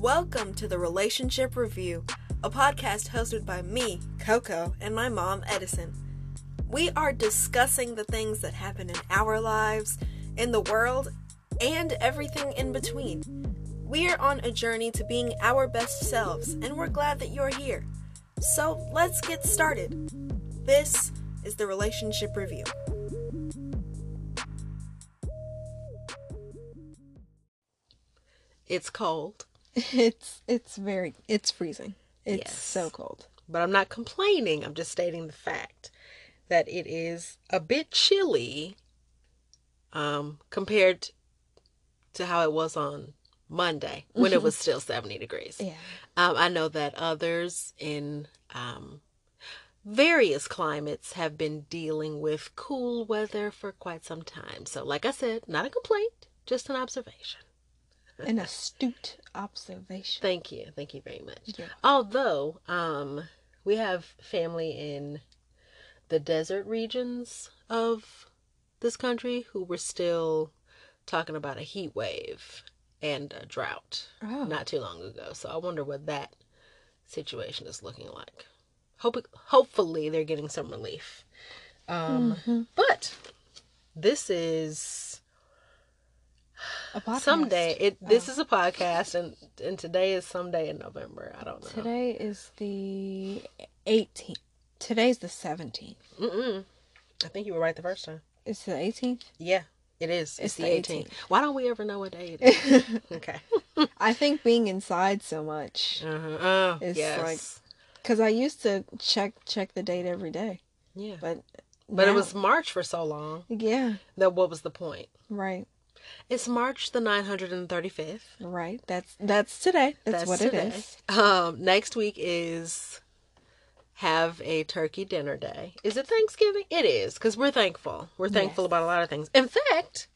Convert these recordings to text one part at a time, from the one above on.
Welcome to the Relationship Review, a podcast hosted by me, Coco, and my mom, Edison. We are discussing the things that happen in our lives, in the world, and everything in between. We are on a journey to being our best selves, and we're glad that you're here. So let's get started. This is the Relationship Review. It's cold, It's it's very it's freezing. It's Yes. so cold. but I'm not complaining. I'm just stating the fact that it is a bit chilly um, compared to how it was on Monday when it was still 70 degrees. Yeah. Um, I know that others in um, various climates have been dealing with cool weather for quite some time. So, like I said, not a complaint, just an observation. An astute observation. Thank you. Thank you very much. Yeah. Although, um, we have family in the desert regions of this country who were still talking about a heat wave and a drought Oh. not too long ago. So I wonder what that situation is looking like. Hope hopefully they're getting some relief. Um, Mhm. But this is. Someday. It this Oh. is a podcast, and and today is someday in November. I don't know. Today is the 18th. Today's the 17th. Mm-mm. I think you were right the first time. It's the 18th. Yeah, it is. It's, It's the the 18th. Why don't we ever know what day it is? okay. I think being inside so much Uh-huh. Oh, It's yes. like- cuz I used to check check the date every day, yeah. but But it was March for so long yeah, that what was the point? right. It's March the 935th. Right. That's that's today. That's, what today. it is. Um, next week is have a turkey dinner day. Is it Thanksgiving? It is because we're thankful. We're thankful Yes. about a lot of things. In fact,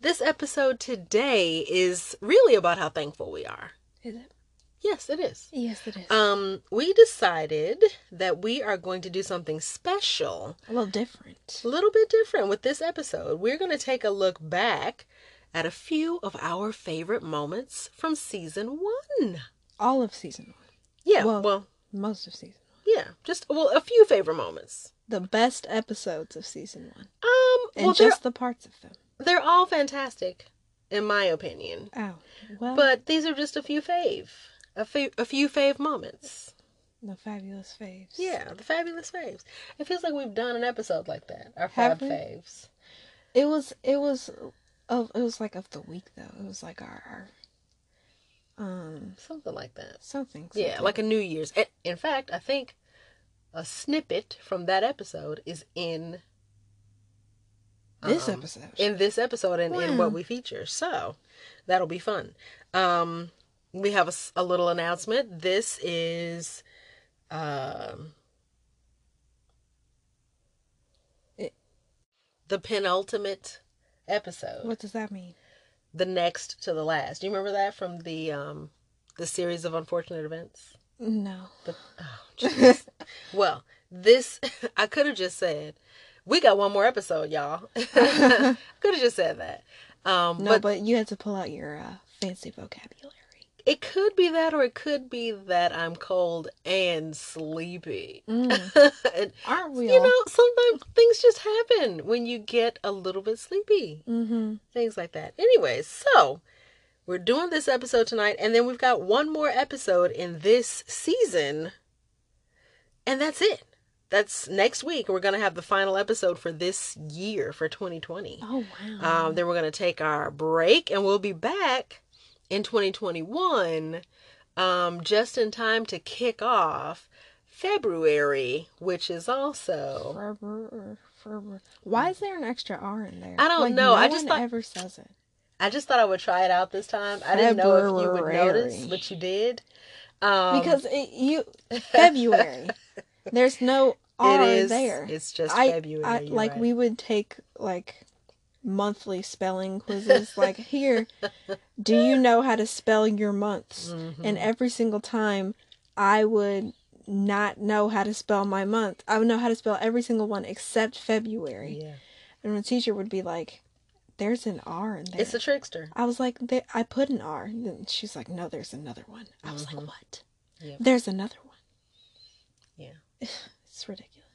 this episode today is really about how thankful we are. Is it? Yes, it is. Yes, it is. Um, we decided that we are going to do something special, a little different. a little bit different with this episode. We're going to take a look back at a few of our favorite moments from season one. All of season 1. Yeah, well, Well- Most of season 1. yeah, just well, a few favorite moments. the best episodes of season one, Um, and well, just the parts of them. they're all fantastic, in my opinion. Oh, well, But these are just a few fave, a few a few fave moments. the fabulous faves. Yeah, the fabulous faves. It feels like we've done an episode like that. Our Have fab we? faves. it was it was of it was like of the week though. It was like our, our um Something like that. something. Yeah, like a New Year's. In- fact, I think a snippet from that episode is in this um, episode. in this episode and in what we feature. So that'll be fun. Um, we have a little announcement. This is um, It- the penultimate episode, what does that mean? the next to the last. Do you remember that from the um, the series of unfortunate events? No. The, oh, jeez. well, this I could have just said we got one more episode, y'all. could have just said that. Um, No, but but, you had to pull out your uh, fancy vocabulary. It could be that, or it could be that I'm cold and sleepy. Mm. And, Aren't we you know, sometimes things just happen when you get a little bit sleepy. mm-hmm. Things like that. Anyways, so we're doing this episode tonight, and then we've got one more episode in this season, and that's it. That's next week. We're gonna have the final episode for this year for 2020. Oh wow. Um, then we're gonna take our break, and we'll be back in 2021, um, just in time to kick off February, which is also or Why is there an extra R in there? I don't Like, know. No I just thought- ever says it. I just thought I would try it out this time. I didn't know if you would notice, February. but you did. Um, because it, you February. There's no R it is there. It's just I, February. I like right. we would take like monthly spelling quizzes. like here, do you know how to spell your months? Mhm. And every single time, I would not know how to spell my month. I would know how to spell every single one except February. yeah. And the teacher would be like, there's an R in there. It's a trickster. I was like, I put an R. And she's like, no, there's another one. I was Mhm. like, what? Yeah. There's another one. Yeah. It's ridiculous.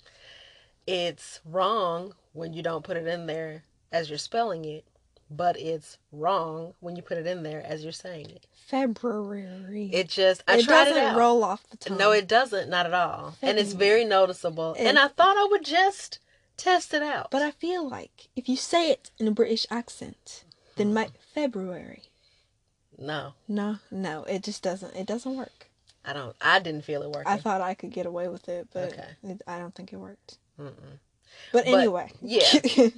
It's wrong when you don't put it in there as you're spelling it, but it's wrong when you put it in there as you're saying it. February. It just I it tried doesn't it out. roll off the tongue. No, it doesn't. Not at all. And it's very noticeable. And- And I thought I would just test it out. But I feel like if you say it in a British accent, then my February. no, No, no, it just doesn't. It doesn't work. I don't. I didn't feel it working. I thought I could get away with it, but Okay. it, I don't think it worked. Mm-mm. But, But, anyway, yeah.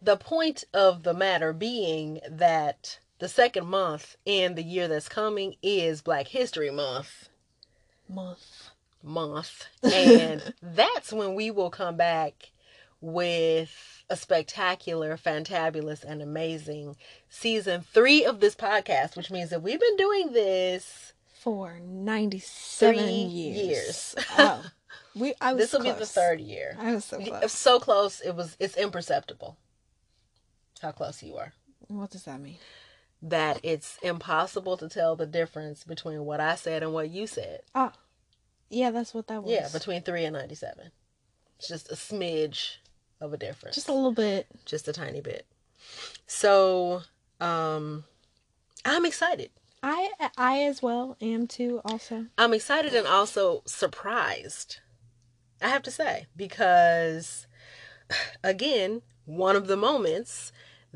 the point of the matter being that the second month in the year that's coming is Black History Month. month. month. And that's when we will come back with a spectacular, fantabulous, and amazing season three of this podcast, which means that we've been doing this. For ninety-seven Three years. years. oh, we. I was. This will be the third year. I was so close. so close, it was it's imperceptible how close you are. What does that mean? That it's impossible to tell the difference between what I said and what you said. Oh, yeah, that's what that was. Yeah, between three and ninety seven. It's just a smidge of a difference. just a little bit. just a tiny bit. So, um I'm excited. I I as well am too. Also, I'm excited and also surprised. I have to say because again, one of the moments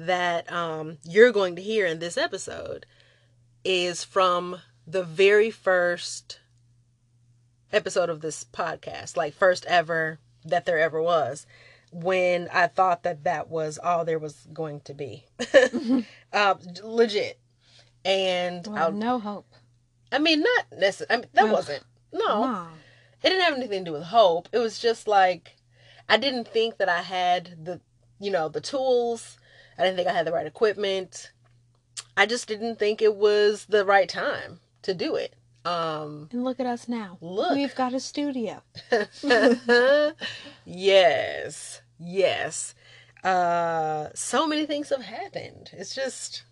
that um you're going to hear in this episode is from the very first episode of this podcast, like first ever that there ever was, when I thought that that was all there was going to be. uh, legit. And well, no hope. I mean, not necessarily. I mean, that Well, wasn't. No, it didn't have anything to do with hope. It was just like I didn't think that I had the, you know, the tools. I didn't think I had the right equipment. I just didn't think it was the right time to do it. Um, And look at us now. Look. We've got a studio. yes, yes. Uh, so many things have happened. It's just,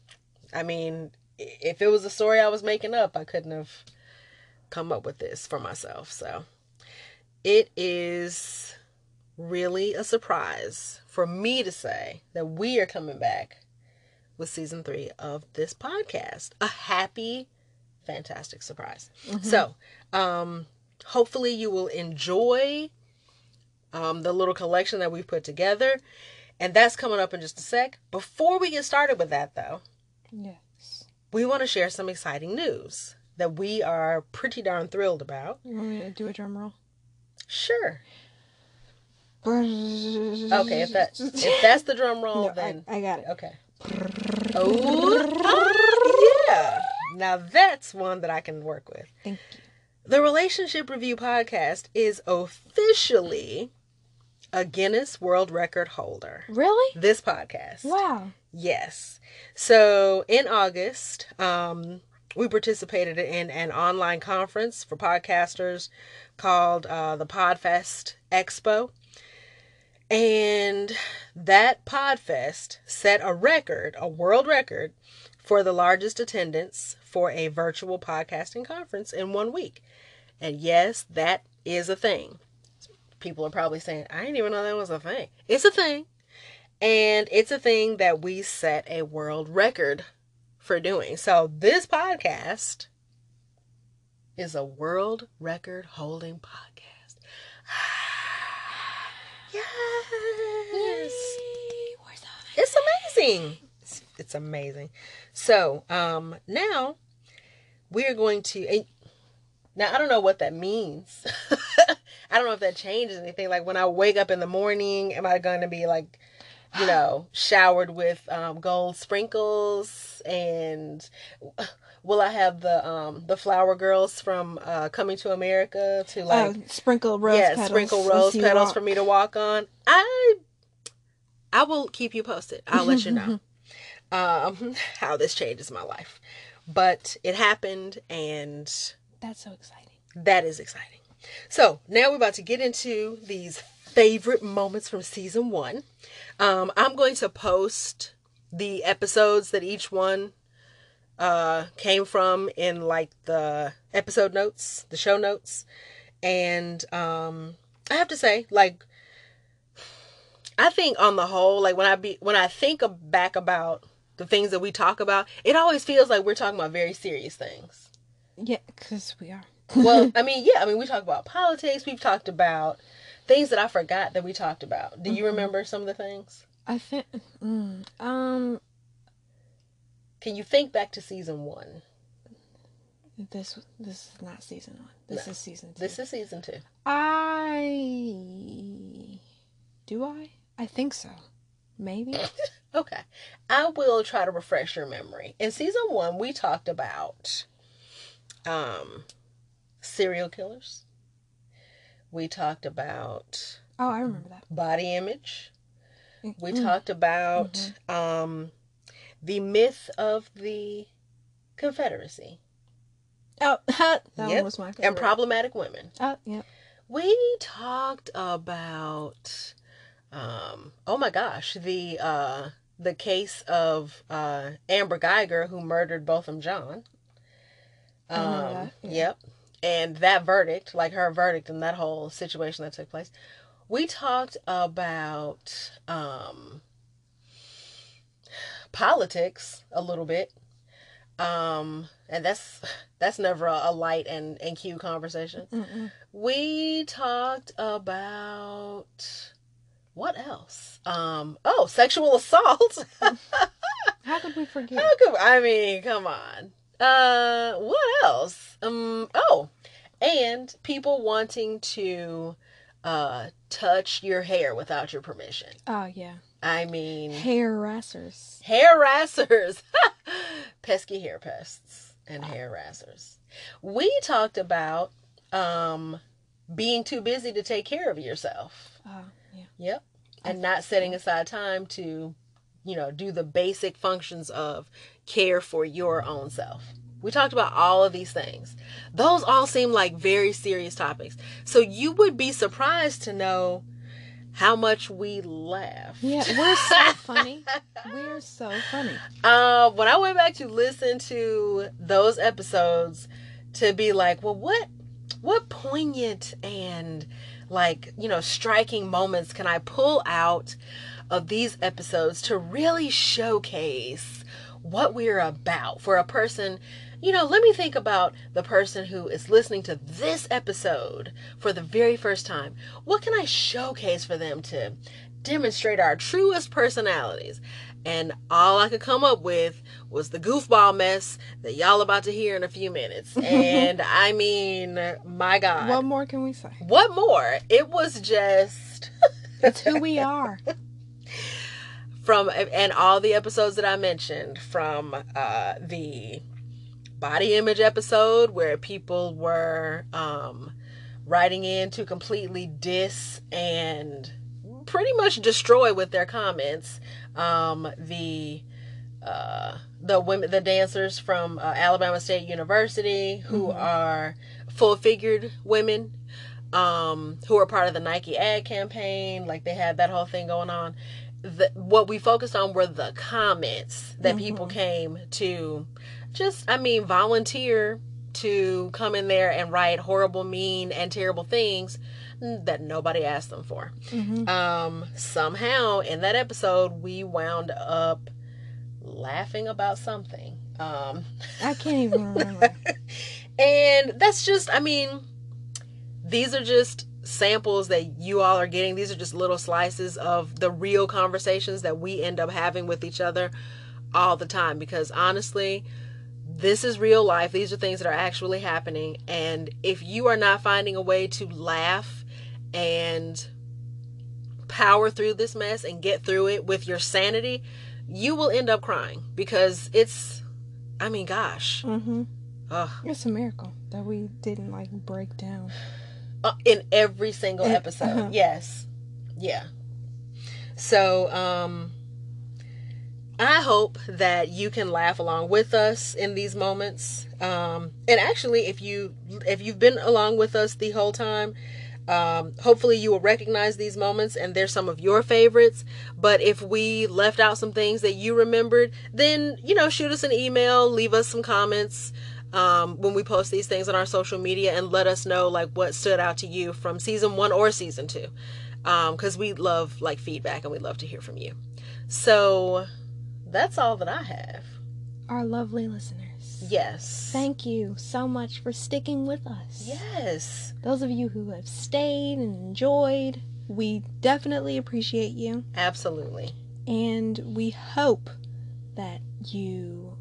I mean, if it was a story I was making up, I couldn't have come up with this for myself. So it is really a surprise for me to say that we are coming back with season three of this podcast. A happy, fantastic surprise. So, um, hopefully you will enjoy um, the little collection that we've put together. And that's coming up in just a sec. Before we get started with that, though, Yes. we want to share some exciting news that we are pretty darn thrilled about. You want me to do a drum roll? Sure. Okay, if that if that's the drum roll, no, I, then I got it. okay. Oh, yeah. Now that's one that I can work with. Thank you. The Relationship Review podcast is officially a Guinness World Record holder. Really? This podcast. Wow. Yes. So in August, um, we participated in an online conference for podcasters called uh, the Podfest Expo. And that Podfest set a record, a world record, for the largest attendance for a virtual podcasting conference in one week. And yes, that is a thing. People are probably saying, I didn't even know that was a thing. It's a thing. And it's a thing that we set a world record for doing. So this podcast is a world record holding podcast. Yes. That? It's amazing. It's, it's amazing. So, um, now we're going to. Now I don't know what that means. I don't know if that changes anything. Like when I wake up in the morning, am I going to be like, you know, showered with um, gold sprinkles and will I have the um the flower girls from uh coming to America to like oh, sprinkle rose yeah, petals. sprinkle rose petals for me to walk on. I I will keep you posted. I'll let you know um how this changes my life. But it happened and That's so exciting. that is exciting. So now we're about to get into these favorite moments from season one. Um, I'm going to post the episodes that each one uh, came from in like the episode notes, the show notes. And um, I have to say, like, I think on the whole, like when I be when I think back about the things that we talk about, it always feels like we're talking about very serious things. Yeah, because we are. well, I mean, yeah, I mean, we talk about politics. We've talked about things that I forgot that we talked about. Do you mm-hmm. remember some of the things? I think. Mm, um. Can you think back to season one? This this is not season one. This no, is season two. This is season two. I do I? I think so. Maybe. okay. I will try to refresh your memory. In season one, we talked about um serial killers. We talked about Oh, I remember that. Body image. We mm. talked about mm-hmm. um the myth of the Confederacy. Oh, that yep. was my favorite. And problematic women. Oh, yeah. We talked about um oh my gosh, the uh the case of uh Amber Guyger who murdered Botham Jean. Um yeah. yep. And that verdict, like her verdict and that whole situation that took place. We talked about um politics a little bit. Um, and that's that's never a, a light and and cute conversation. Mm-mm. We talked about what else? Um, oh, sexual assault. How could we forget? How could I mean? Come on. Uh, what else? Um, oh, and people wanting to uh touch your hair without your permission. Oh yeah. I mean, hair harassers. Hair harassers. Pesky hair pests and hair harassers. We talked about um, being too busy to take care of yourself. Oh, yeah. Yep. And not setting aside time to, you know, do the basic functions of care for your own self. We talked about all of these things. Those all seem like very serious topics. So you would be surprised to know how much we laugh. Yeah, we're so funny. We're so funny. Uh, when I went back to listen to those episodes to be like, well, what, what poignant and like you know striking moments can I pull out of these episodes to really showcase what we're about for a person you know, let me think about the person who is listening to this episode for the very first time. What can I showcase for them to demonstrate our truest personalities? And all I could come up with was the goofball mess that y'all about to hear in a few minutes. And I mean, my God. What more can we say? What more? It was just. it's who we are. From, and all the episodes that I mentioned from uh, the body image episode where people were um, writing in to completely diss and pretty much destroy with their comments um, the uh, the women the dancers from uh, Alabama State University who mm-hmm. are full figured women um, who are part of the Nike ad campaign like they had that whole thing going on the, what we focused on were the comments that mm-hmm. people came to just, I mean, volunteer to come in there and write horrible, mean, and terrible things that nobody asked them for. Mm-hmm. Um, somehow in that episode, we wound up laughing about something. Um, I can't even remember. and that's just, I mean, these are just samples that you all are getting. These are just little slices of the real conversations that we end up having with each other all the time. Because honestly, this is real life. These are things that are actually happening. And if you are not finding a way to laugh and power through this mess and get through it with your sanity, you will end up crying because it's, I mean, gosh. Mm-hmm. Ugh. It's a miracle that we didn't like break down. Uh, in every single episode. Uh-huh. Yes. Yeah. So, um, I hope that you can laugh along with us in these moments. Um, and actually, if you if you've been along with us the whole time, Um, hopefully, you will recognize these moments and they're some of your favorites. But if we left out some things that you remembered, then, you know, shoot us an email, leave us some comments um, when we post these things on our social media and let us know like what stood out to you from season one or season two because um, we love like feedback and we love to hear from you so that's all that i have Our lovely listeners. yes Thank you so much for sticking with us. yes Those of you who have stayed and enjoyed, we definitely appreciate you. absolutely And we hope that you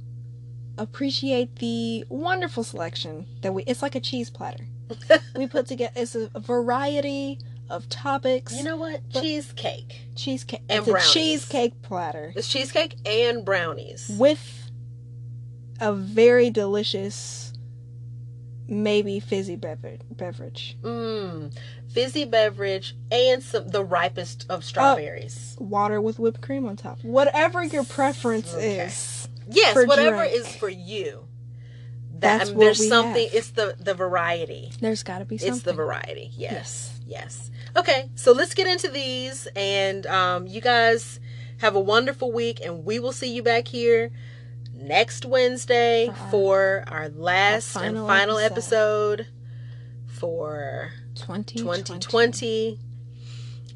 appreciate the wonderful selection that we it's like a cheese platter. we put together it's a variety of topics. you know what cheesecake cheesecake and it's a cheesecake platter it's cheesecake and brownies with a very delicious maybe fizzy beverage beverage. mm, fizzy beverage and some the ripest of strawberries Water with whipped cream on top. Whatever your preference Okay. is. Yes for whatever is for you that That's I mean, what there's something have. it's the the variety There's gotta be something. It's the variety. Yes. Yes. Okay, so let's get into these and um you guys have a wonderful week and we will see you back here next Wednesday For for our last our and final final episode. episode for 2020. 2020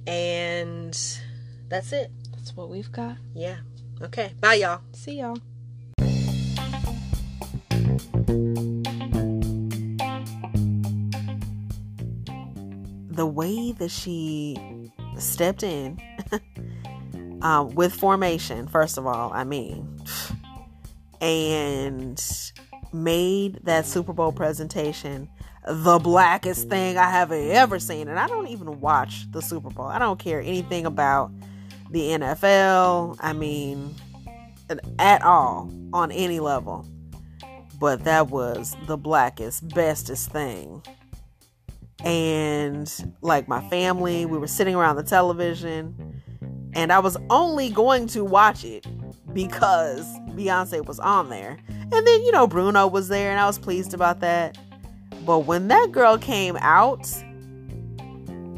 and that's it. That's what we've got. Yeah. Okay. Bye y'all. See y'all. The way that she stepped in um, with formation, first of all, I mean, and made that Super Bowl presentation the blackest thing I have ever seen. And I don't even watch the Super Bowl, I don't care anything about the NFL. I mean, at all on any level. But that was the blackest, bestest thing and like my family, we were sitting around the television, and I was only going to watch it because Beyonce was on there. And then, you know, Bruno was there, and I was pleased about that. But when that girl came out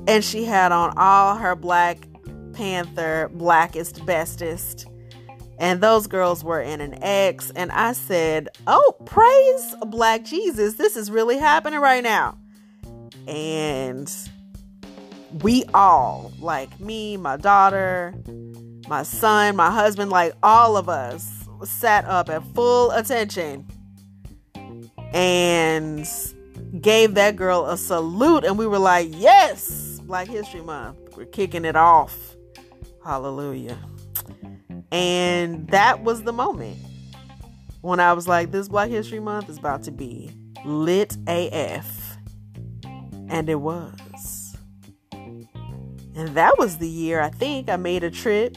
and she had on all her Black Panther, blackest, bestest, and those girls were in an X, and I said, Oh, praise Black Jesus. This is really happening right now. And we all like me my daughter my son my husband like all of us sat up at full attention and gave that girl a salute. And we were like yes black history month. We're kicking it off. Hallelujah and that was the moment when i was like this black history month is about to be lit af and it was. And that was the year I think I made a trip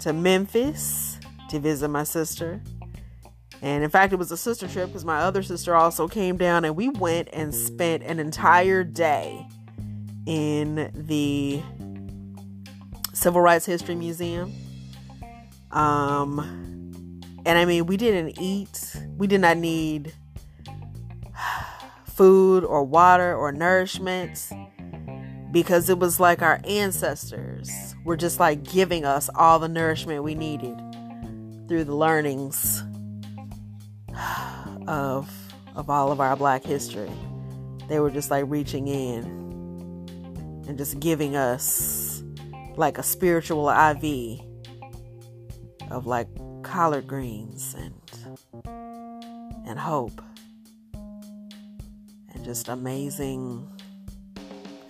to Memphis to visit my sister. And in fact, it was a sister trip because my other sister also came down and we went and spent an entire day in the Civil Rights History Museum. Um, and I mean, we didn't eat, we did not need food or water or nourishment because it was like our ancestors were just like giving us all the nourishment we needed through the learnings of of all of our black history. They were just like reaching in and just giving us like a spiritual IV of like collard greens and and hope and just amazing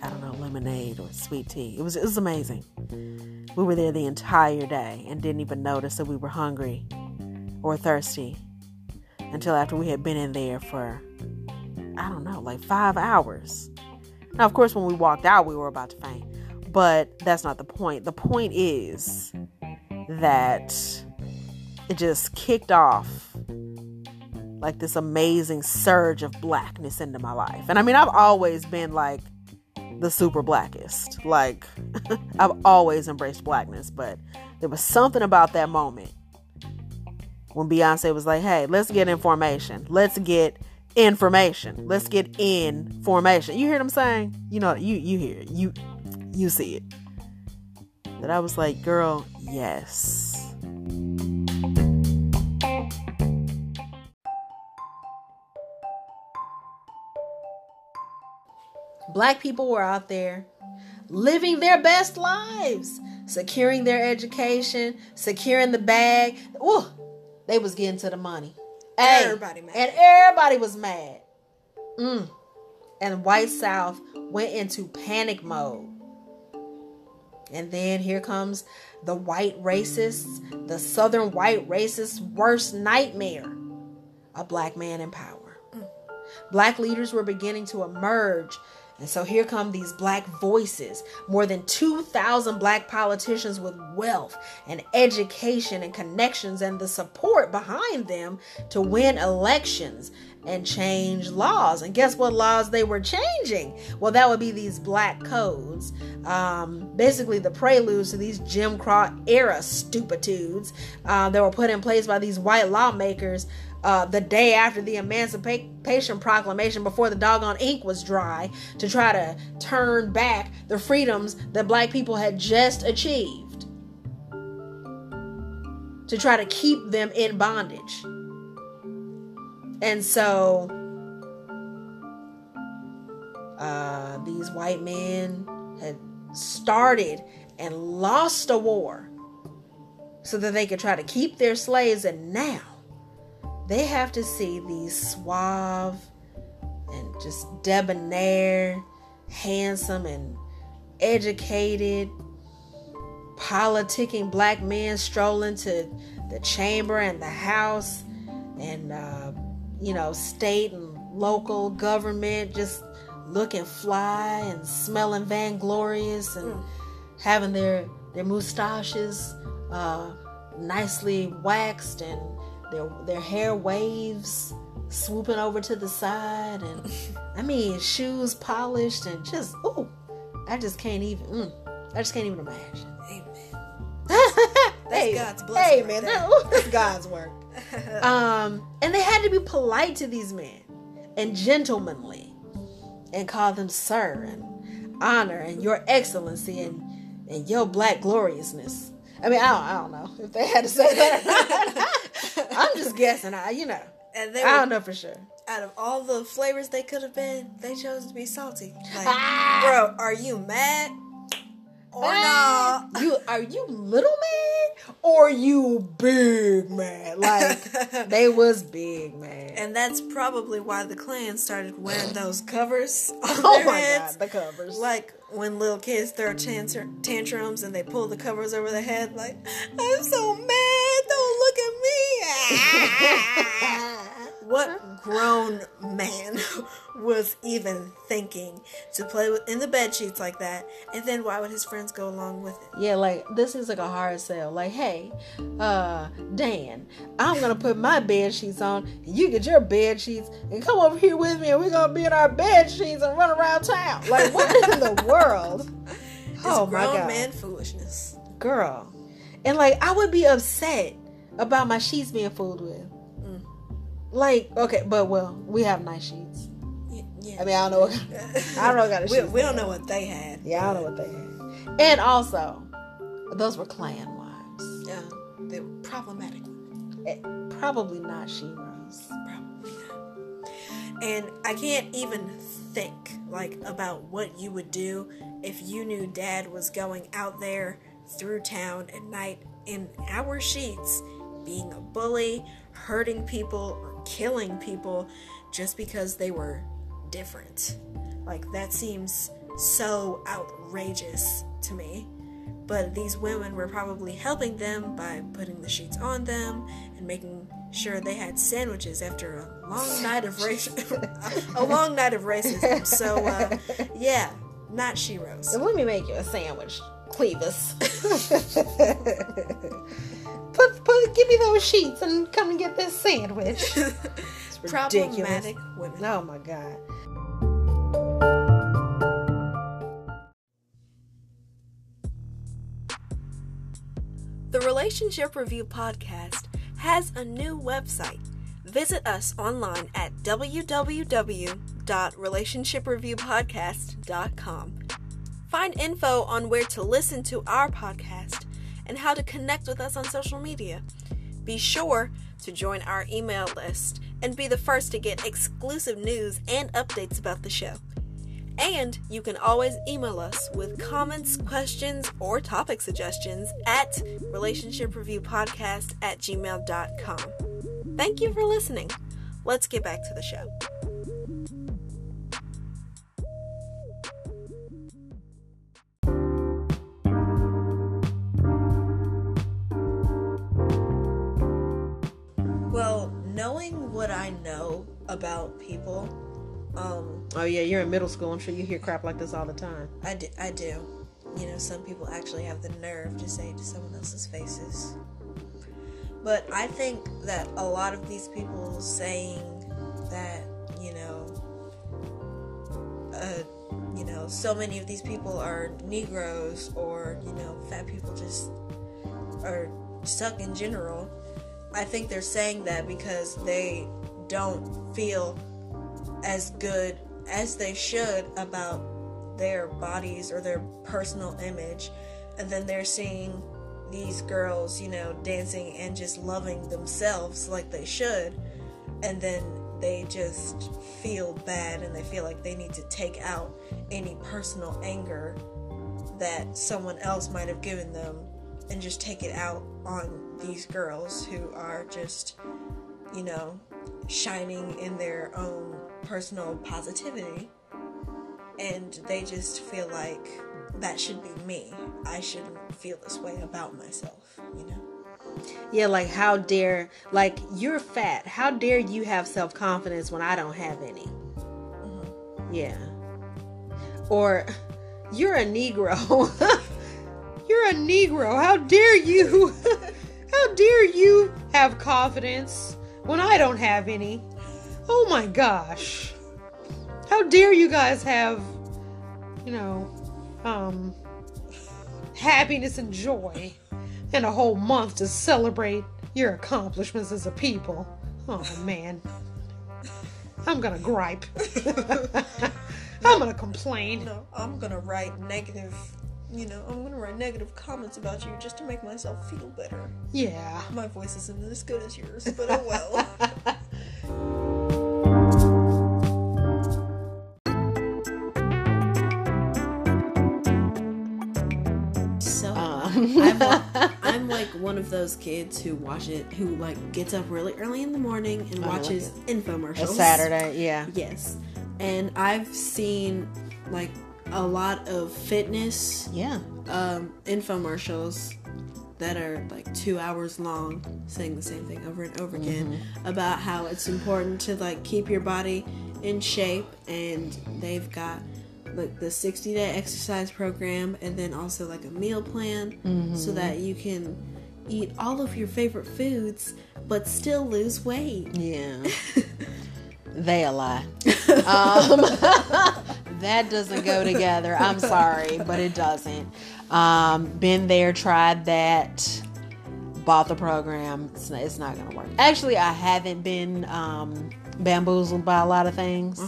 I don't know lemonade or sweet tea. It was it was amazing. We were there the entire day and didn't even notice that we were hungry or thirsty until after we had been in there for I don't know, like 5 hours. Now, of course, when we walked out, we were about to faint. But that's not the point. The point is that it just kicked off like this amazing surge of blackness into my life. And I mean, I've always been like the super blackest. Like, I've always embraced blackness, but there was something about that moment when Beyonce was like, hey, let's get information. Let's get information. Let's get in formation. You hear what I'm saying? You know, you you hear it. You you see it. That I was like, girl, yes. Black people were out there living their best lives, securing their education, securing the bag. Ooh, they was getting to the money. Hey, Everybody mad. And everybody was mad. Mm. And White South went into panic mode. And then here comes the white racists, the southern white racists' worst nightmare a black man in power. Black leaders were beginning to emerge. And so here come these black voices. More than 2,000 black politicians with wealth and education and connections and the support behind them to win elections and change laws. And guess what laws they were changing? Well, that would be these black codes. Um, basically, the preludes to these Jim Crow era stupitudes uh, that were put in place by these white lawmakers uh, the day after the Emancipation Proclamation, before the doggone ink was dry, to try to turn back the freedoms that black people had just achieved, to try to keep them in bondage. And so, uh, these white men had started and lost a war so that they could try to keep their slaves, and now they have to see these suave and just debonair, handsome and educated, politicking black men strolling to the chamber and the house and, uh, you know, state and local government just looking fly and smelling vainglorious and having their, their mustaches uh, nicely waxed and their their hair waves swooping over to the side and I mean shoes polished and just ooh I just can't even mm, I just can't even imagine. Amen. hey, God's blessing Hey right man, there. that, ooh, that's God's work. um, and they had to be polite to these men and gentlemanly and call them sir and honor and your excellency and and your black gloriousness. I mean, I don't, I don't know if they had to say that. I'm just guessing. I, you know, and they I don't know for sure. out of all the flavors they could have been, they chose to be salty. Like, Ah! bro, are you mad or not? You are you little mad or you big mad? Like they was big mad, And that's probably why the Klan started wearing those covers on oh my heads. god, the covers. Like when little kids throw tantr- tantrums and they pull the covers over their head, like, I'm so mad, what grown man was even thinking to play with in the bed sheets like that? And then why would his friends go along with it? Yeah, like this is like a hard sell. Like, hey, uh, Dan, I'm gonna put my bed sheets on, and you get your bed sheets, and come over here with me, and we're gonna be in our bed sheets and run around town. Like, what in the world? It's Oh my grown god, man foolishness. girl, and like I would be upset about my sheets being fooled with. Like, okay, but well, we have nice sheets. Y- Yeah. I mean, I don't know. What, I don't know what we, we don't know what they had. Yeah, I don't know what they had. And also, those were Klan wives. Yeah, they were problematic. Eh, Probably not Sheroes. Probably not. And I can't even think like about what you would do if you knew dad was going out there through town at night in our sheets being a bully, hurting people, or killing people just because they were different. Like that seems so outrageous to me. But these women were probably helping them by putting the sheets on them and making sure they had sandwiches after a long night of race, a long night of racism. So uh, yeah, not Sheroes. So let me make you a sandwich, Clevis. put, put, give me those sheets and come and get this sandwich. It's ridiculous. Problematic women. Oh my god. The Relationship Review podcast has a new website, Visit us online at www.relationshipreviewpodcast.com. Find info on where to listen to our podcast and how to connect with us on social media. Be sure to join our email list and be the first to get exclusive news and updates about the show. And you can always email us with comments, questions, or topic suggestions at relationshipreviewpodcast at gmail.com. Thank you for listening. Let's get back to the show. About people, um, Oh yeah, you're in middle school. I'm sure you hear crap like this all the time. I do, I do. You know, some people actually have the nerve to say it to someone else's faces. But I think that a lot of these people saying that, you know, uh, you know, so many of these people are Negroes or, you know, fat people just are suck in general. I think they're saying that because they don't feel as good as they should about their bodies or their personal image. And then they're seeing these girls, you know, dancing and just loving themselves like they should. And then they just feel bad and they feel like they need to take out any personal anger that someone else might have given them and just take it out on these girls who are just, you know, shining in their own personal positivity. And they just feel like that should be me. I shouldn't feel this way about myself, you know? Yeah, like how dare, like you're fat. How dare you have self confidence when I don't have any? Mm-hmm. Yeah. Or you're a Negro. you're a Negro. How dare you? how dare you have confidence when I don't have any? Oh my gosh. How dare you guys have, you know, um, happiness and joy and a whole month to celebrate your accomplishments as a people. Oh man. I'm gonna gripe. I'm gonna complain. No, I'm gonna write negative, you know, I'm gonna write negative comments about you just to make myself feel better. Yeah. My voice isn't as good as yours, but oh well. So Um, I'm, like, I'm like one of those kids who watch it, who like gets up really early in the morning and Oh, like watches infomercials. a Saturday, yeah. Yes, and I've seen like a lot of fitness Yeah. um, infomercials that are like two hours long, saying the same thing over and over again about how it's important to like keep your body in shape, and they've got like the 60 day exercise program, and then also like a meal plan so that you can eat all of your favorite foods but still lose weight. Yeah. they a lie. Um, that doesn't go together. I'm sorry, but it doesn't. Um, been there, tried that, bought the program. It's not, it's not gonna work. Actually, I haven't been um, bamboozled by a lot of things,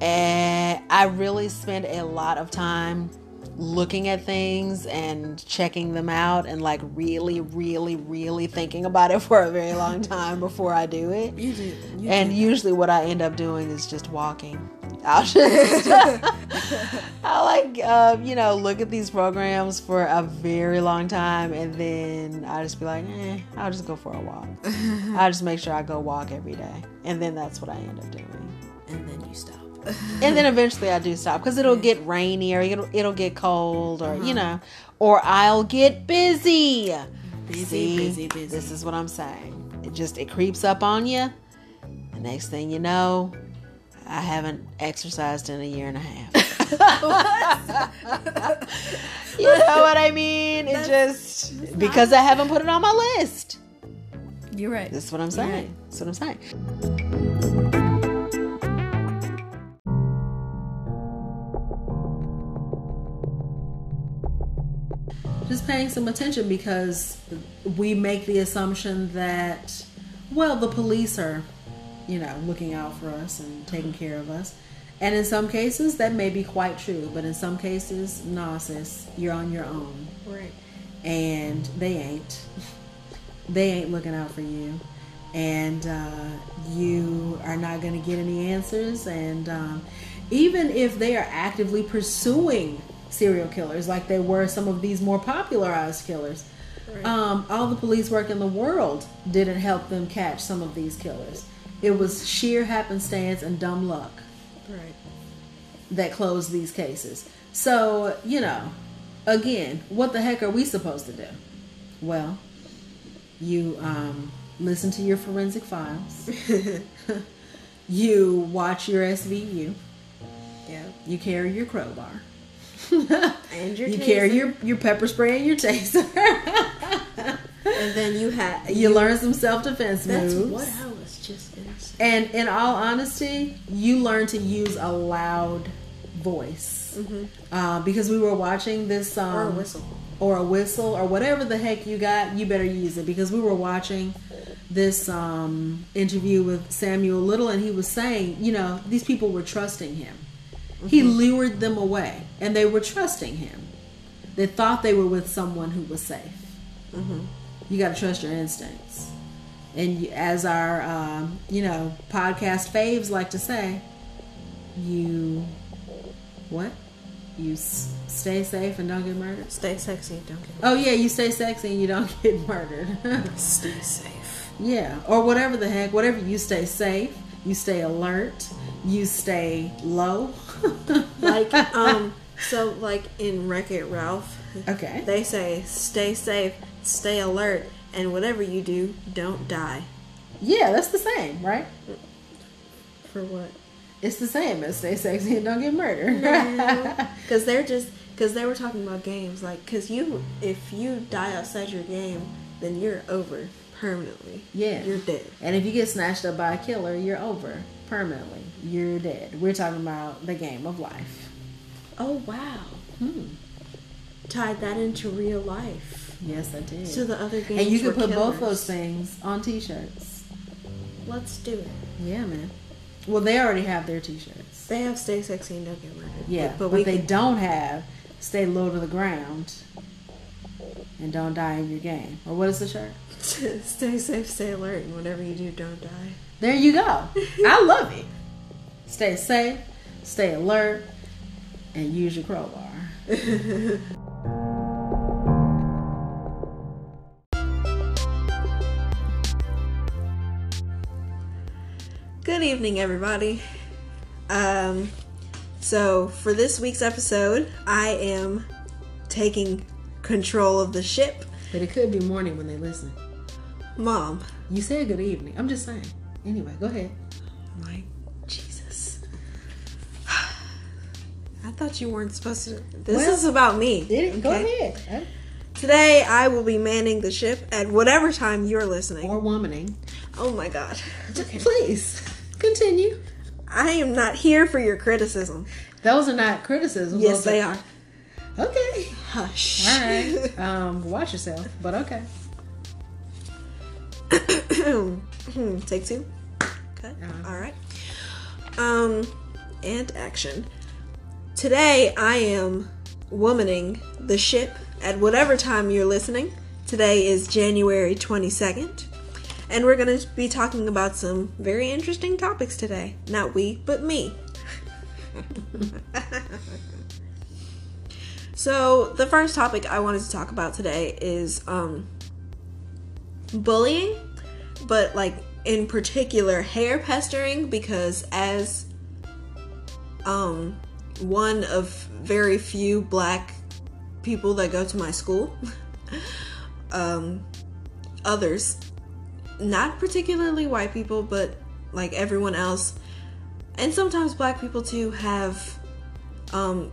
and I really spend a lot of time looking at things and checking them out and like really really really thinking about it for a very long time before I do it. You do. You And usually, what I end up doing is just walking. I'll just, I like, uh, you know, look at these programs for a very long time, and then I just be like, eh, I'll just go for a walk. I just make sure I go walk every day, and then that's what I end up doing. and then you stop. And then eventually, I do stop because it'll get rainy or it'll it'll get cold or you uh-huh. know, or I'll get busy. Busy, See, busy, busy. This is what I'm saying. It just it creeps up on you. The next thing you know, I haven't exercised in a year and a half. you know what I mean? It just because I haven't put it on my list. You're right. That's what I'm saying. That's what I'm saying. Just paying some attention because we make the assumption that well, the police are, you know, looking out for us and taking care of us. And in some cases, that may be quite true. But in some cases, nah, sis, you're on your own. Right. And they ain't. They ain't looking out for you. And uh, you are not going to get any answers. And um, even if they are actively pursuing serial killers, like they were some of these more popularized killers, Right. um, all the police work in the world didn't help them catch some of these killers. It was sheer happenstance and dumb luck right. that closed these cases. So, you know, again, what the heck are we supposed to do? Well, you um, listen to your forensic files, you watch your SVU, Yeah. you carry your crowbar. And your you carry your, your pepper spray and your taser. And then you had you learn some self defense That's moves. what I was just. And in all honesty, you learn to use a loud voice. Uh, because we were watching this. Um, Mm-hmm. Or a whistle. Or a whistle, or whatever the heck you got, you better use it. Because we were watching this um, interview with Samuel Little, and he was saying, you know, these people were trusting him. He Mm-hmm. lured them away, and they were trusting him. They thought they were with someone who was safe. Mm-hmm. You got to trust your instincts. And as our, um, you know, podcast faves like to say, you, what? You s- stay safe and don't get murdered. Stay sexy, and don't get Oh yeah, you stay sexy and you don't get murdered. Stay safe. yeah, or whatever the heck, whatever. You stay safe. You stay alert. You stay low. Like um so like in Wreck It Ralph okay. they say stay safe, stay alert, and whatever you do, don't die. Yeah, that's the same, right? For what? It's the same as stay sexy and don't get murdered. Because they're just because they were talking about games like because you if you die outside your game then you're over permanently. Yeah. you're dead. And if you get snatched up by a killer, you're over permanently. You're dead. We're talking about the game of life. Oh wow! Hmm. Tied that into real life. Yes, I did. So the other games and you can put both those things on T-shirts. Let's do it. Yeah, man. Well, they already have their T-shirts. They have stay sexy and don't get murdered. Yeah, but, but, we they can- don't have stay low to the ground and don't die in your game. Or what is the shirt? stay safe, stay alert, and whatever you do, don't die. There you go. I love it. Stay safe, stay alert, and use your crowbar. Good evening, everybody. Um, so for this week's episode, I am taking control of the ship. But it could be morning when they listen. Mom, You said good evening. I'm just saying. Anyway, go ahead. my Jesus. I thought you weren't supposed to. This Well, is about me. Go okay? ahead. Today, I will be manning the ship at whatever time you're listening. Or womaning. Oh my God. Please continue. I am not here for your criticism. Those are not criticisms. Yes, they are. Okay. Hush. All right. um, watch yourself. But okay. Take two. Okay. Uh-huh. All right. Um, and action. Today I am womaning the ship at whatever time you're listening. Today is January 22nd. And we're going to be talking about some very interesting topics today. Not we, but me. so, the first topic I wanted to talk about today is um, bullying, but like in particular hair pestering because as um one of very few black people that go to my school um others not particularly white people but like everyone else and sometimes black people too have um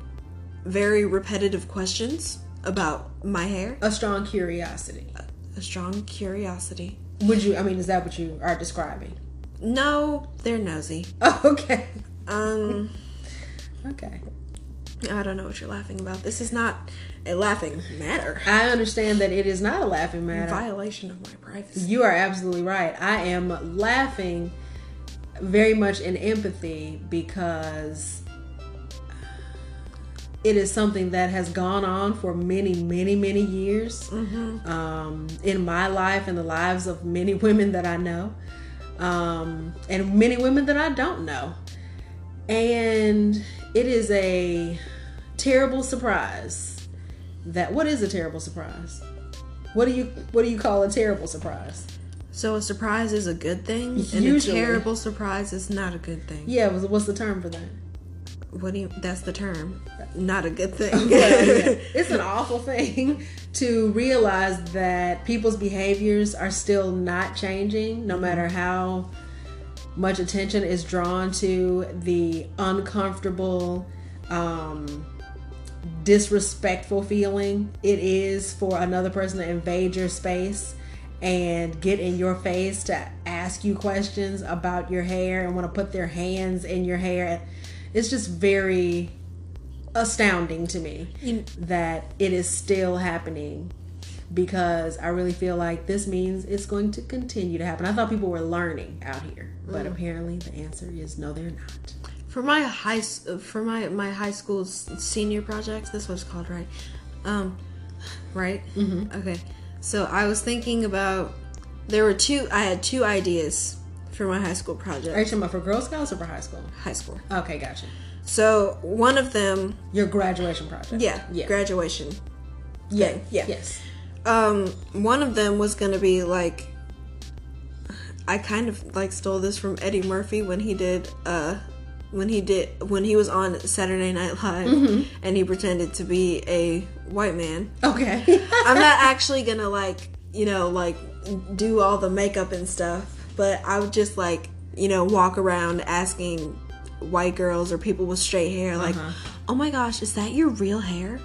very repetitive questions about my hair A strong curiosity. a strong curiosity Would you? I mean, is that what you are describing? no they're nosy Oh, okay. um Okay. I don't know what you're laughing about. This is not a laughing matter. I understand that it is not a laughing matter. Violation of my privacy. You are absolutely right. I am laughing very much in empathy because it is something that has gone on for many, many, many years um, in my life and the lives of many women that I know, um, and many women that I don't know. And it is a terrible surprise. That what is a terrible surprise? What do you what do you call a terrible surprise? So a surprise is a good thing, and Usually. a terrible surprise is not a good thing. Yeah, what's the term for that? What do you? That's the term. Not a good thing. Yeah. It's an awful thing to realize that people's behaviors are still not changing, no matter how much attention is drawn to the uncomfortable, um, disrespectful feeling it is for another person to invade your space and get in your face to ask you questions about your hair and want to put their hands in your hair. It's just very astounding to me You- that it is still happening because I really feel like this means it's going to continue to happen. I thought people were learning out here, but apparently the answer is no, they're not. for my high for my my high school senior project this was called right um right mm-hmm. okay so i was thinking about there were two i had two ideas for my high school Are you project talking about for Girl Scouts or for high school? high school Okay, gotcha. so one of them Your graduation project. yeah, Yeah. graduation yeah. thing, yeah. Yes. um one of them was gonna be like i kind of like stole this from eddie murphy when he did uh when he did when he was on saturday night live and he pretended to be a white man Okay. i'm not actually gonna like you know like do all the makeup and stuff but i would just like you know walk around asking white girls or people with straight hair like oh my gosh is that your real hair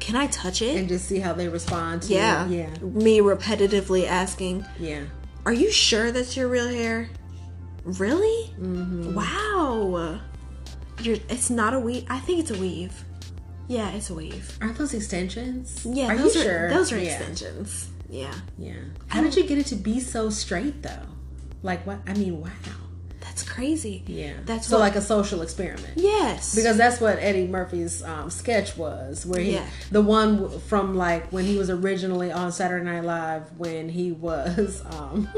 can i touch it and just see how they respond to yeah. it. Yeah. Me repetitively asking, Yeah. Are you sure that's your real hair? Really? Mm-hmm. Wow. You're, it's not a weave. I think it's a weave. Yeah, it's a weave. Aren't those extensions? Yeah, Are those you are sure? those are Yeah. extensions. Yeah. Yeah. How did you get it to be so straight though? Like what? I mean, wow. That's crazy. Yeah. That's so what- like a social experiment. Yes. Because that's what Eddie Murphy's um, sketch was, where he, Yeah. the one from like when he was originally on Saturday Night Live, when he was um,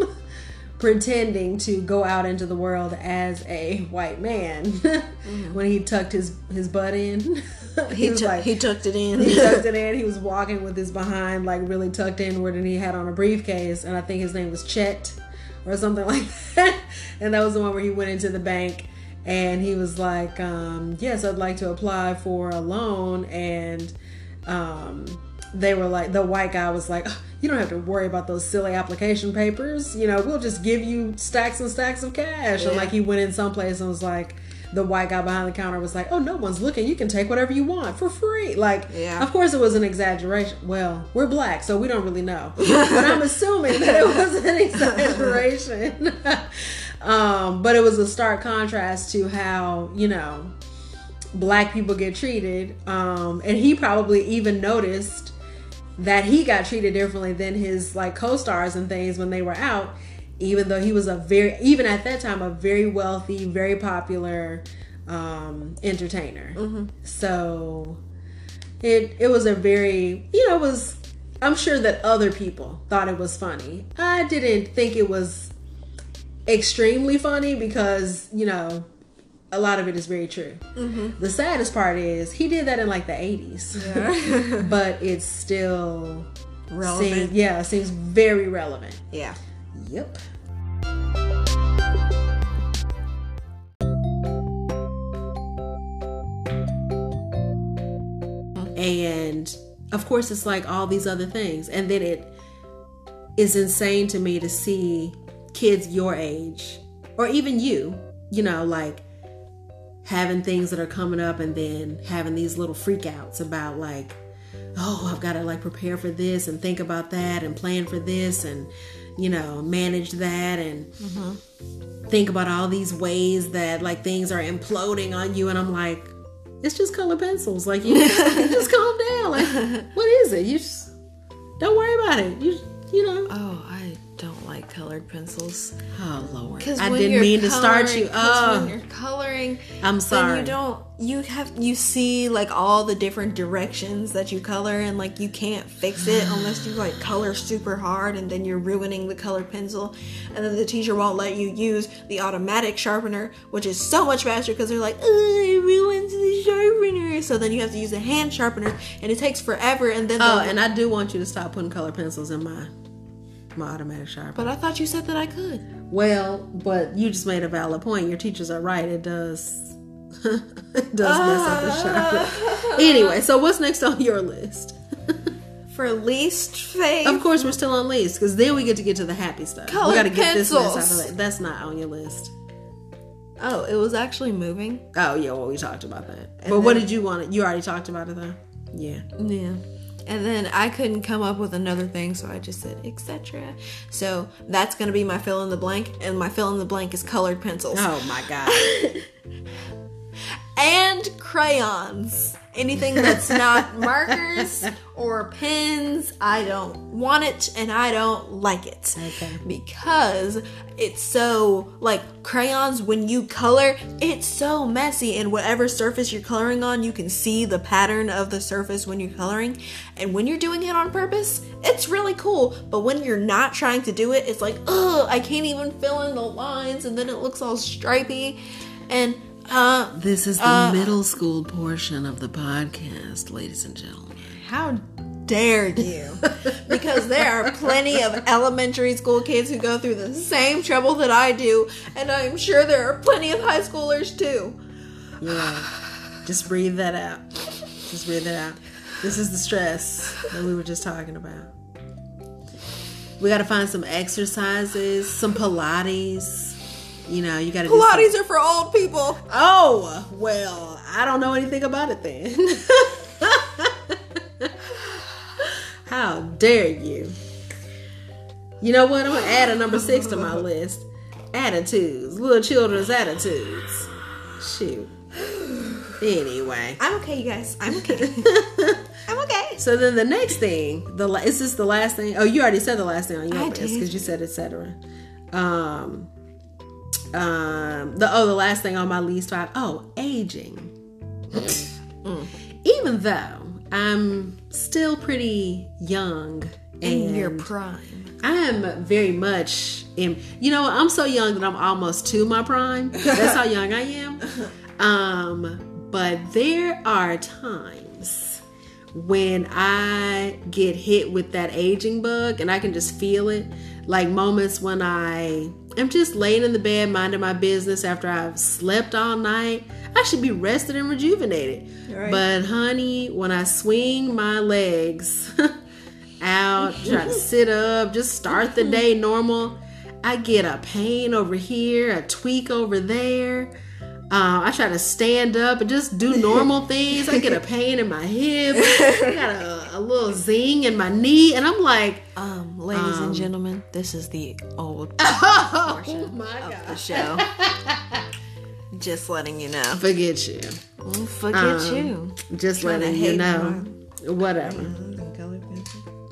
pretending to go out into the world as a white man, when he tucked his his butt in, he, he, was took like he tucked it in. he tucked it in. He was walking with his behind like really tucked inward, and he had on a briefcase, and I think his name was Chet or something like that. And that was the one where he went into the bank and he was like, um, "Yes, I'd like to apply for a loan," and um, they were like, the white guy was like. "Oh, You don't have to worry about those silly application papers. You know, we'll just give you stacks and stacks of cash. And like he went in someplace and was like, the white guy behind the counter was like, "Oh, no one's looking. You can take whatever you want for free." Like, Yeah. of course, it was an exaggeration. Well, we're black, so we don't really know, but I'm assuming that it was an exaggeration. um, but it was a stark contrast to how you know black people get treated, um, and he probably even noticed that he got treated differently than his like co-stars and things when they were out even though he was a very even at that time a very wealthy very popular um entertainer. So it it was a very you know it was i'm sure that other people thought it was funny. I didn't think it was extremely funny because you know a lot of it is very true. Mm-hmm. the saddest part is he did that in like the 80s but it's still Relevant. seems, yeah seems very relevant. Yeah. Yep. And of course it's like all these other things. And then it is insane to me to see kids your age or even you you know like having things that are coming up and then having these little freakouts about like oh i've got to like prepare for this and think about that and plan for this and you know manage that and think about all these ways that like things are imploding on you and i'm like It's just color pencils. Like you, just calm down. Like what is it? You just don't worry about it. You you know. Oh, I don't like colored pencils. Oh Lord, I didn't mean to start you. 'cause when Oh, you're coloring, I'm then sorry. you don't. You have you see like all the different directions that you color, and like you can't fix it unless you like color super hard, and then you're ruining the colored pencil, and then the teacher won't let you use the automatic sharpener, which is so much faster because they're like, oh, it ruins the sharpener. So then you have to use a hand sharpener, and it takes forever, and then Oh, and I do want you to stop putting color pencils in my my automatic sharpener. but I thought you said that I could. Well, but you just made a valid point. Your teachers are right. It does. it does mess up the sharpener. Ah. Anyway, so what's next on your list? For least favorite. Of course, we're still on least because then we get to get to the happy stuff. we got to get this mess out of. That's not on your list. Oh, it was actually moving. Oh yeah, well we talked about that. And but what did you want? You already talked about it though. Yeah. Yeah. And then I couldn't come up with another thing, so I just said etc. So that's gonna be my fill in the blank, and my fill in the blank is colored pencils Oh my god. and crayons. Anything that's not markers or pens, I don't want it and I don't like it. Okay. Because it's so like crayons when you color, it's so messy and whatever surface you're coloring on, you can see the pattern of the surface when you're coloring. And when you're doing it on purpose, it's really cool. But when you're not trying to do it, it's like, ugh, I can't even fill in the lines and then it looks all stripy. And uh This is the Uh, middle school portion of the podcast, ladies and gentlemen. How dare you? because there are plenty of elementary school kids who go through the same trouble that I do, and I'm sure there are plenty of high schoolers too. Yeah. Just breathe that out. Just breathe it out. This is the stress that we were just talking about. We got to find some exercises, some Pilates. You know, you got to Pilates are for old people. Oh, well, I don't know anything about it then. How dare you? You know what? I'm to add a number six to my list attitudes, little children's attitudes. Shoot. Anyway. I'm okay, you guys. I'm okay. I'm okay. So then the next thing, the is this the last thing? Oh, you already said the last thing on your I list because you said etc. Um, um, the oh, the last thing on my least five. Oh, aging. Mm. Even though I'm still pretty young In your prime. I am very much in. You know, I'm so young that I'm almost to my prime. That's how young I am. Um, but there are times when I get hit with that aging bug, and I can just feel it. Like moments when I am just laying in the bed, minding my business after I've slept all night. I should be rested and rejuvenated. Right. But honey, when I swing my legs out, try to sit up, just start the day normal. I get a pain over here, a tweak over there. Uh, I try to stand up and just do normal things. I get a pain in my hip. I got a, a little zing in my knee, and I'm like, Um, ladies Um, and gentlemen, this is the old oh my of the show. Just letting you know. forget you. Mm, Forget Um, you. Just Trying letting you know. Whatever. Mm.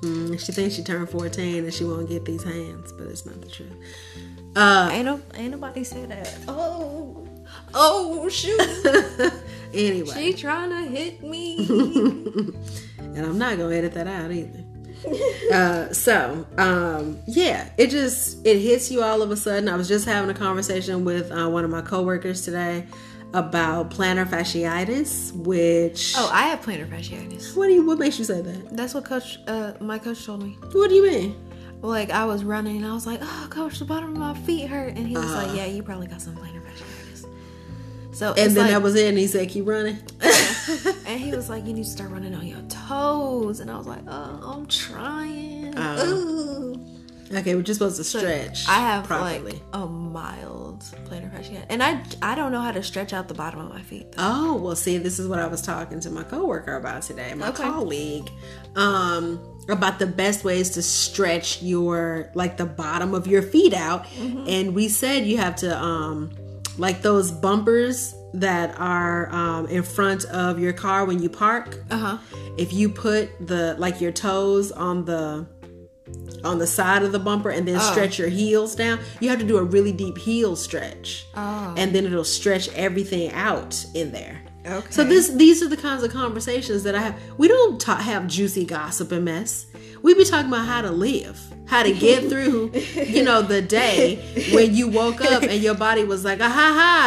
Mm, she thinks she turned 14 and she won't get these hands, but it's not the truth. Uh, Ain't no, ain't nobody say that. Oh, oh shoot! anyway. she trying to hit me. and I'm not gonna edit that out either. uh, so um, yeah, it just it hits you all of a sudden. I was just having a conversation with uh, one of my coworkers today about plantar fasciitis, which oh, I have plantar fasciitis. what do you what makes you say that? That's what coach, uh, my coach told me. What do you mean? Like I was running and I was like, "Oh, coach, the bottom of my feet hurt," and he was Uh-huh. like, "Yeah, you probably got some plantar fasciitis." So And then like, that was it, and he said, "Keep running." and he was like, "You need to start running on your toes," and I was like, "Oh, I'm trying." Ooh. okay, we're just supposed to stretch. I have properly. like a mild plantar fasciitis, and I I don't know how to stretch out the bottom of my feet. Though. Oh, well, see, this is what I was talking to my coworker about today, my Okay. colleague, um, about the best ways to stretch your like the bottom of your feet out. Mm-hmm. And we said you have to um like those bumpers that are um, in front of your car when you park. Uh huh. If you put the like your toes on the on the side of the bumper and then Oh. stretch your heels down, you have to do a really deep heel stretch, Oh. and then it'll stretch everything out in there. Okay. So this these are the kinds of conversations that I have. We don't ta- have juicy gossip and mess. We be talking about how to live, how to get through, you know, the day when you woke up and your body was like, ah ha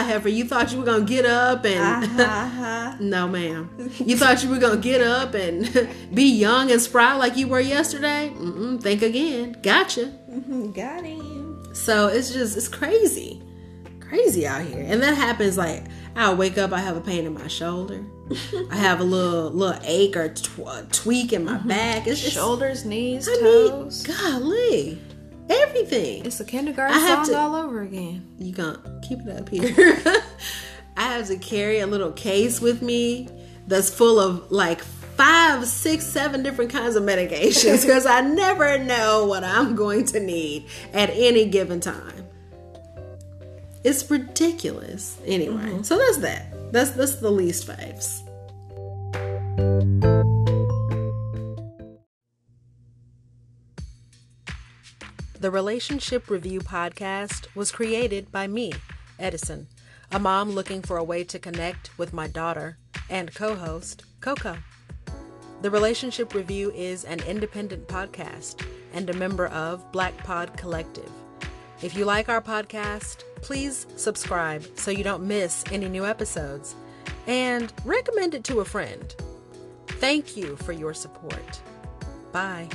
ha, heifer, you thought you were gonna get up and Uh-huh. no, ma'am, you thought you were gonna get up and be young and spry like you were yesterday. Mm-mm, think again. Gotcha. Got him. So it's just it's crazy, crazy out here, and that happens like I'll wake up, I have a pain in my shoulder, I have a little little ache or tw- tweak in my mm-hmm. back. It's just Shoulders, knees, I mean, toes. golly, everything. it's a kindergarten I have song to- all over again. You gonna keep it up here? I have to carry a little case with me that's full of like five, six, seven different kinds of medications because I never know what I'm going to need at any given time. It's ridiculous. Anyway, mm-hmm. so that's that. That's that's the least faves. The Relationship Review podcast was created by me, Edison, a mom looking for a way to connect with my daughter and co host, Coco. The Relationship Review is an independent podcast and a member of Black Pod Collective. If you like our podcast, please subscribe so you don't miss any new episodes and recommend it to a friend. Thank you for your support. Bye.